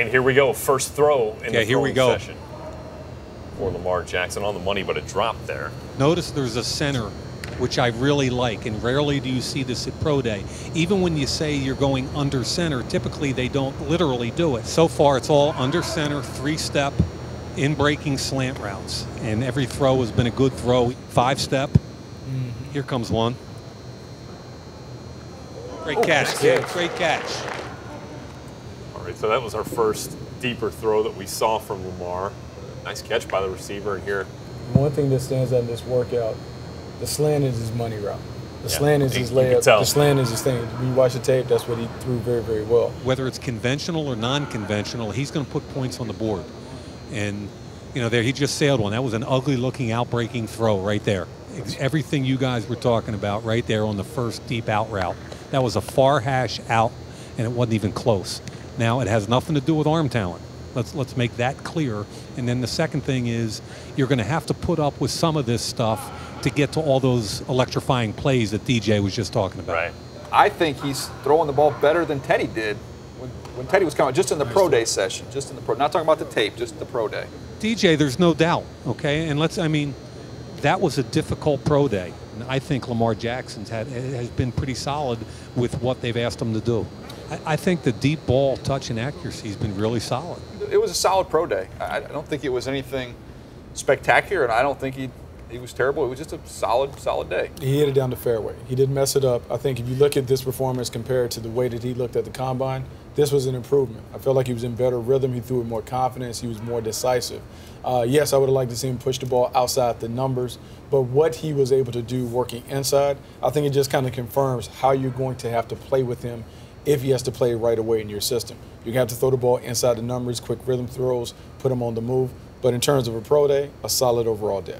And here we go, first throw in Yeah, the here we throwing go. session for Lamar Jackson on the money, but a drop there. Notice there's a center, which I really like, and rarely do you see this at Pro Day. Even when you say you're going under center, typically they don't literally do it. So far, it's all under center, three step, in breaking slant routes. And every throw has been a good throw. Five step. Mm-hmm. Here comes one. Great oh, catch, nice kid. catch. Great catch. All right, so that was our first deeper throw that we saw from Lamar. Nice catch by the receiver, and here One thing that stands out in this workout, the slant is his money route. The Yeah, slant is you- his layup. The slant is his thing. When you watch the tape, that's what he threw very, very well. whether it's conventional or non-conventional, he's going to put points on the board. And you know, there he just sailed one. That was an ugly-looking outbreaking throw right there. Everything you guys were talking about right there on the first deep out route. That was a far hash out, and it wasn't even close. Now it has nothing to do with arm talent. Let's let's make that clear. And then the second thing is you're going to have to put up with some of this stuff to get to all those electrifying plays that DJ was just talking about. right. I think he's throwing the ball better than Teddy did when, when Teddy was coming, just in the pro day session, just in the pro. Not talking about the tape, just the pro day. DJ, there's no doubt. Okay, and let's. I mean, that was a difficult pro day. And I think Lamar Jackson's had has been pretty solid with what they've asked him to do. I, I think the deep ball touch and accuracy has been really solid. It was a solid pro day. I, I don't think it was anything spectacular, and I don't think he he was terrible. It was just a solid, solid day. He hit it down the fairway. He didn't mess it up. I think if you look at this performance compared to the way that he looked at the combine, this was an improvement. I felt like he was in better rhythm. He threw with more confidence. He was more decisive. Uh, yes, I would have liked to see him push the ball outside the numbers, but what he was able to do working inside, I think it just kind of confirms how you're going to have to play with him if he has to play right away in your system. You're going to have to throw the ball inside the numbers, quick rhythm throws, put him on the move. But in terms of a pro day, a solid overall day.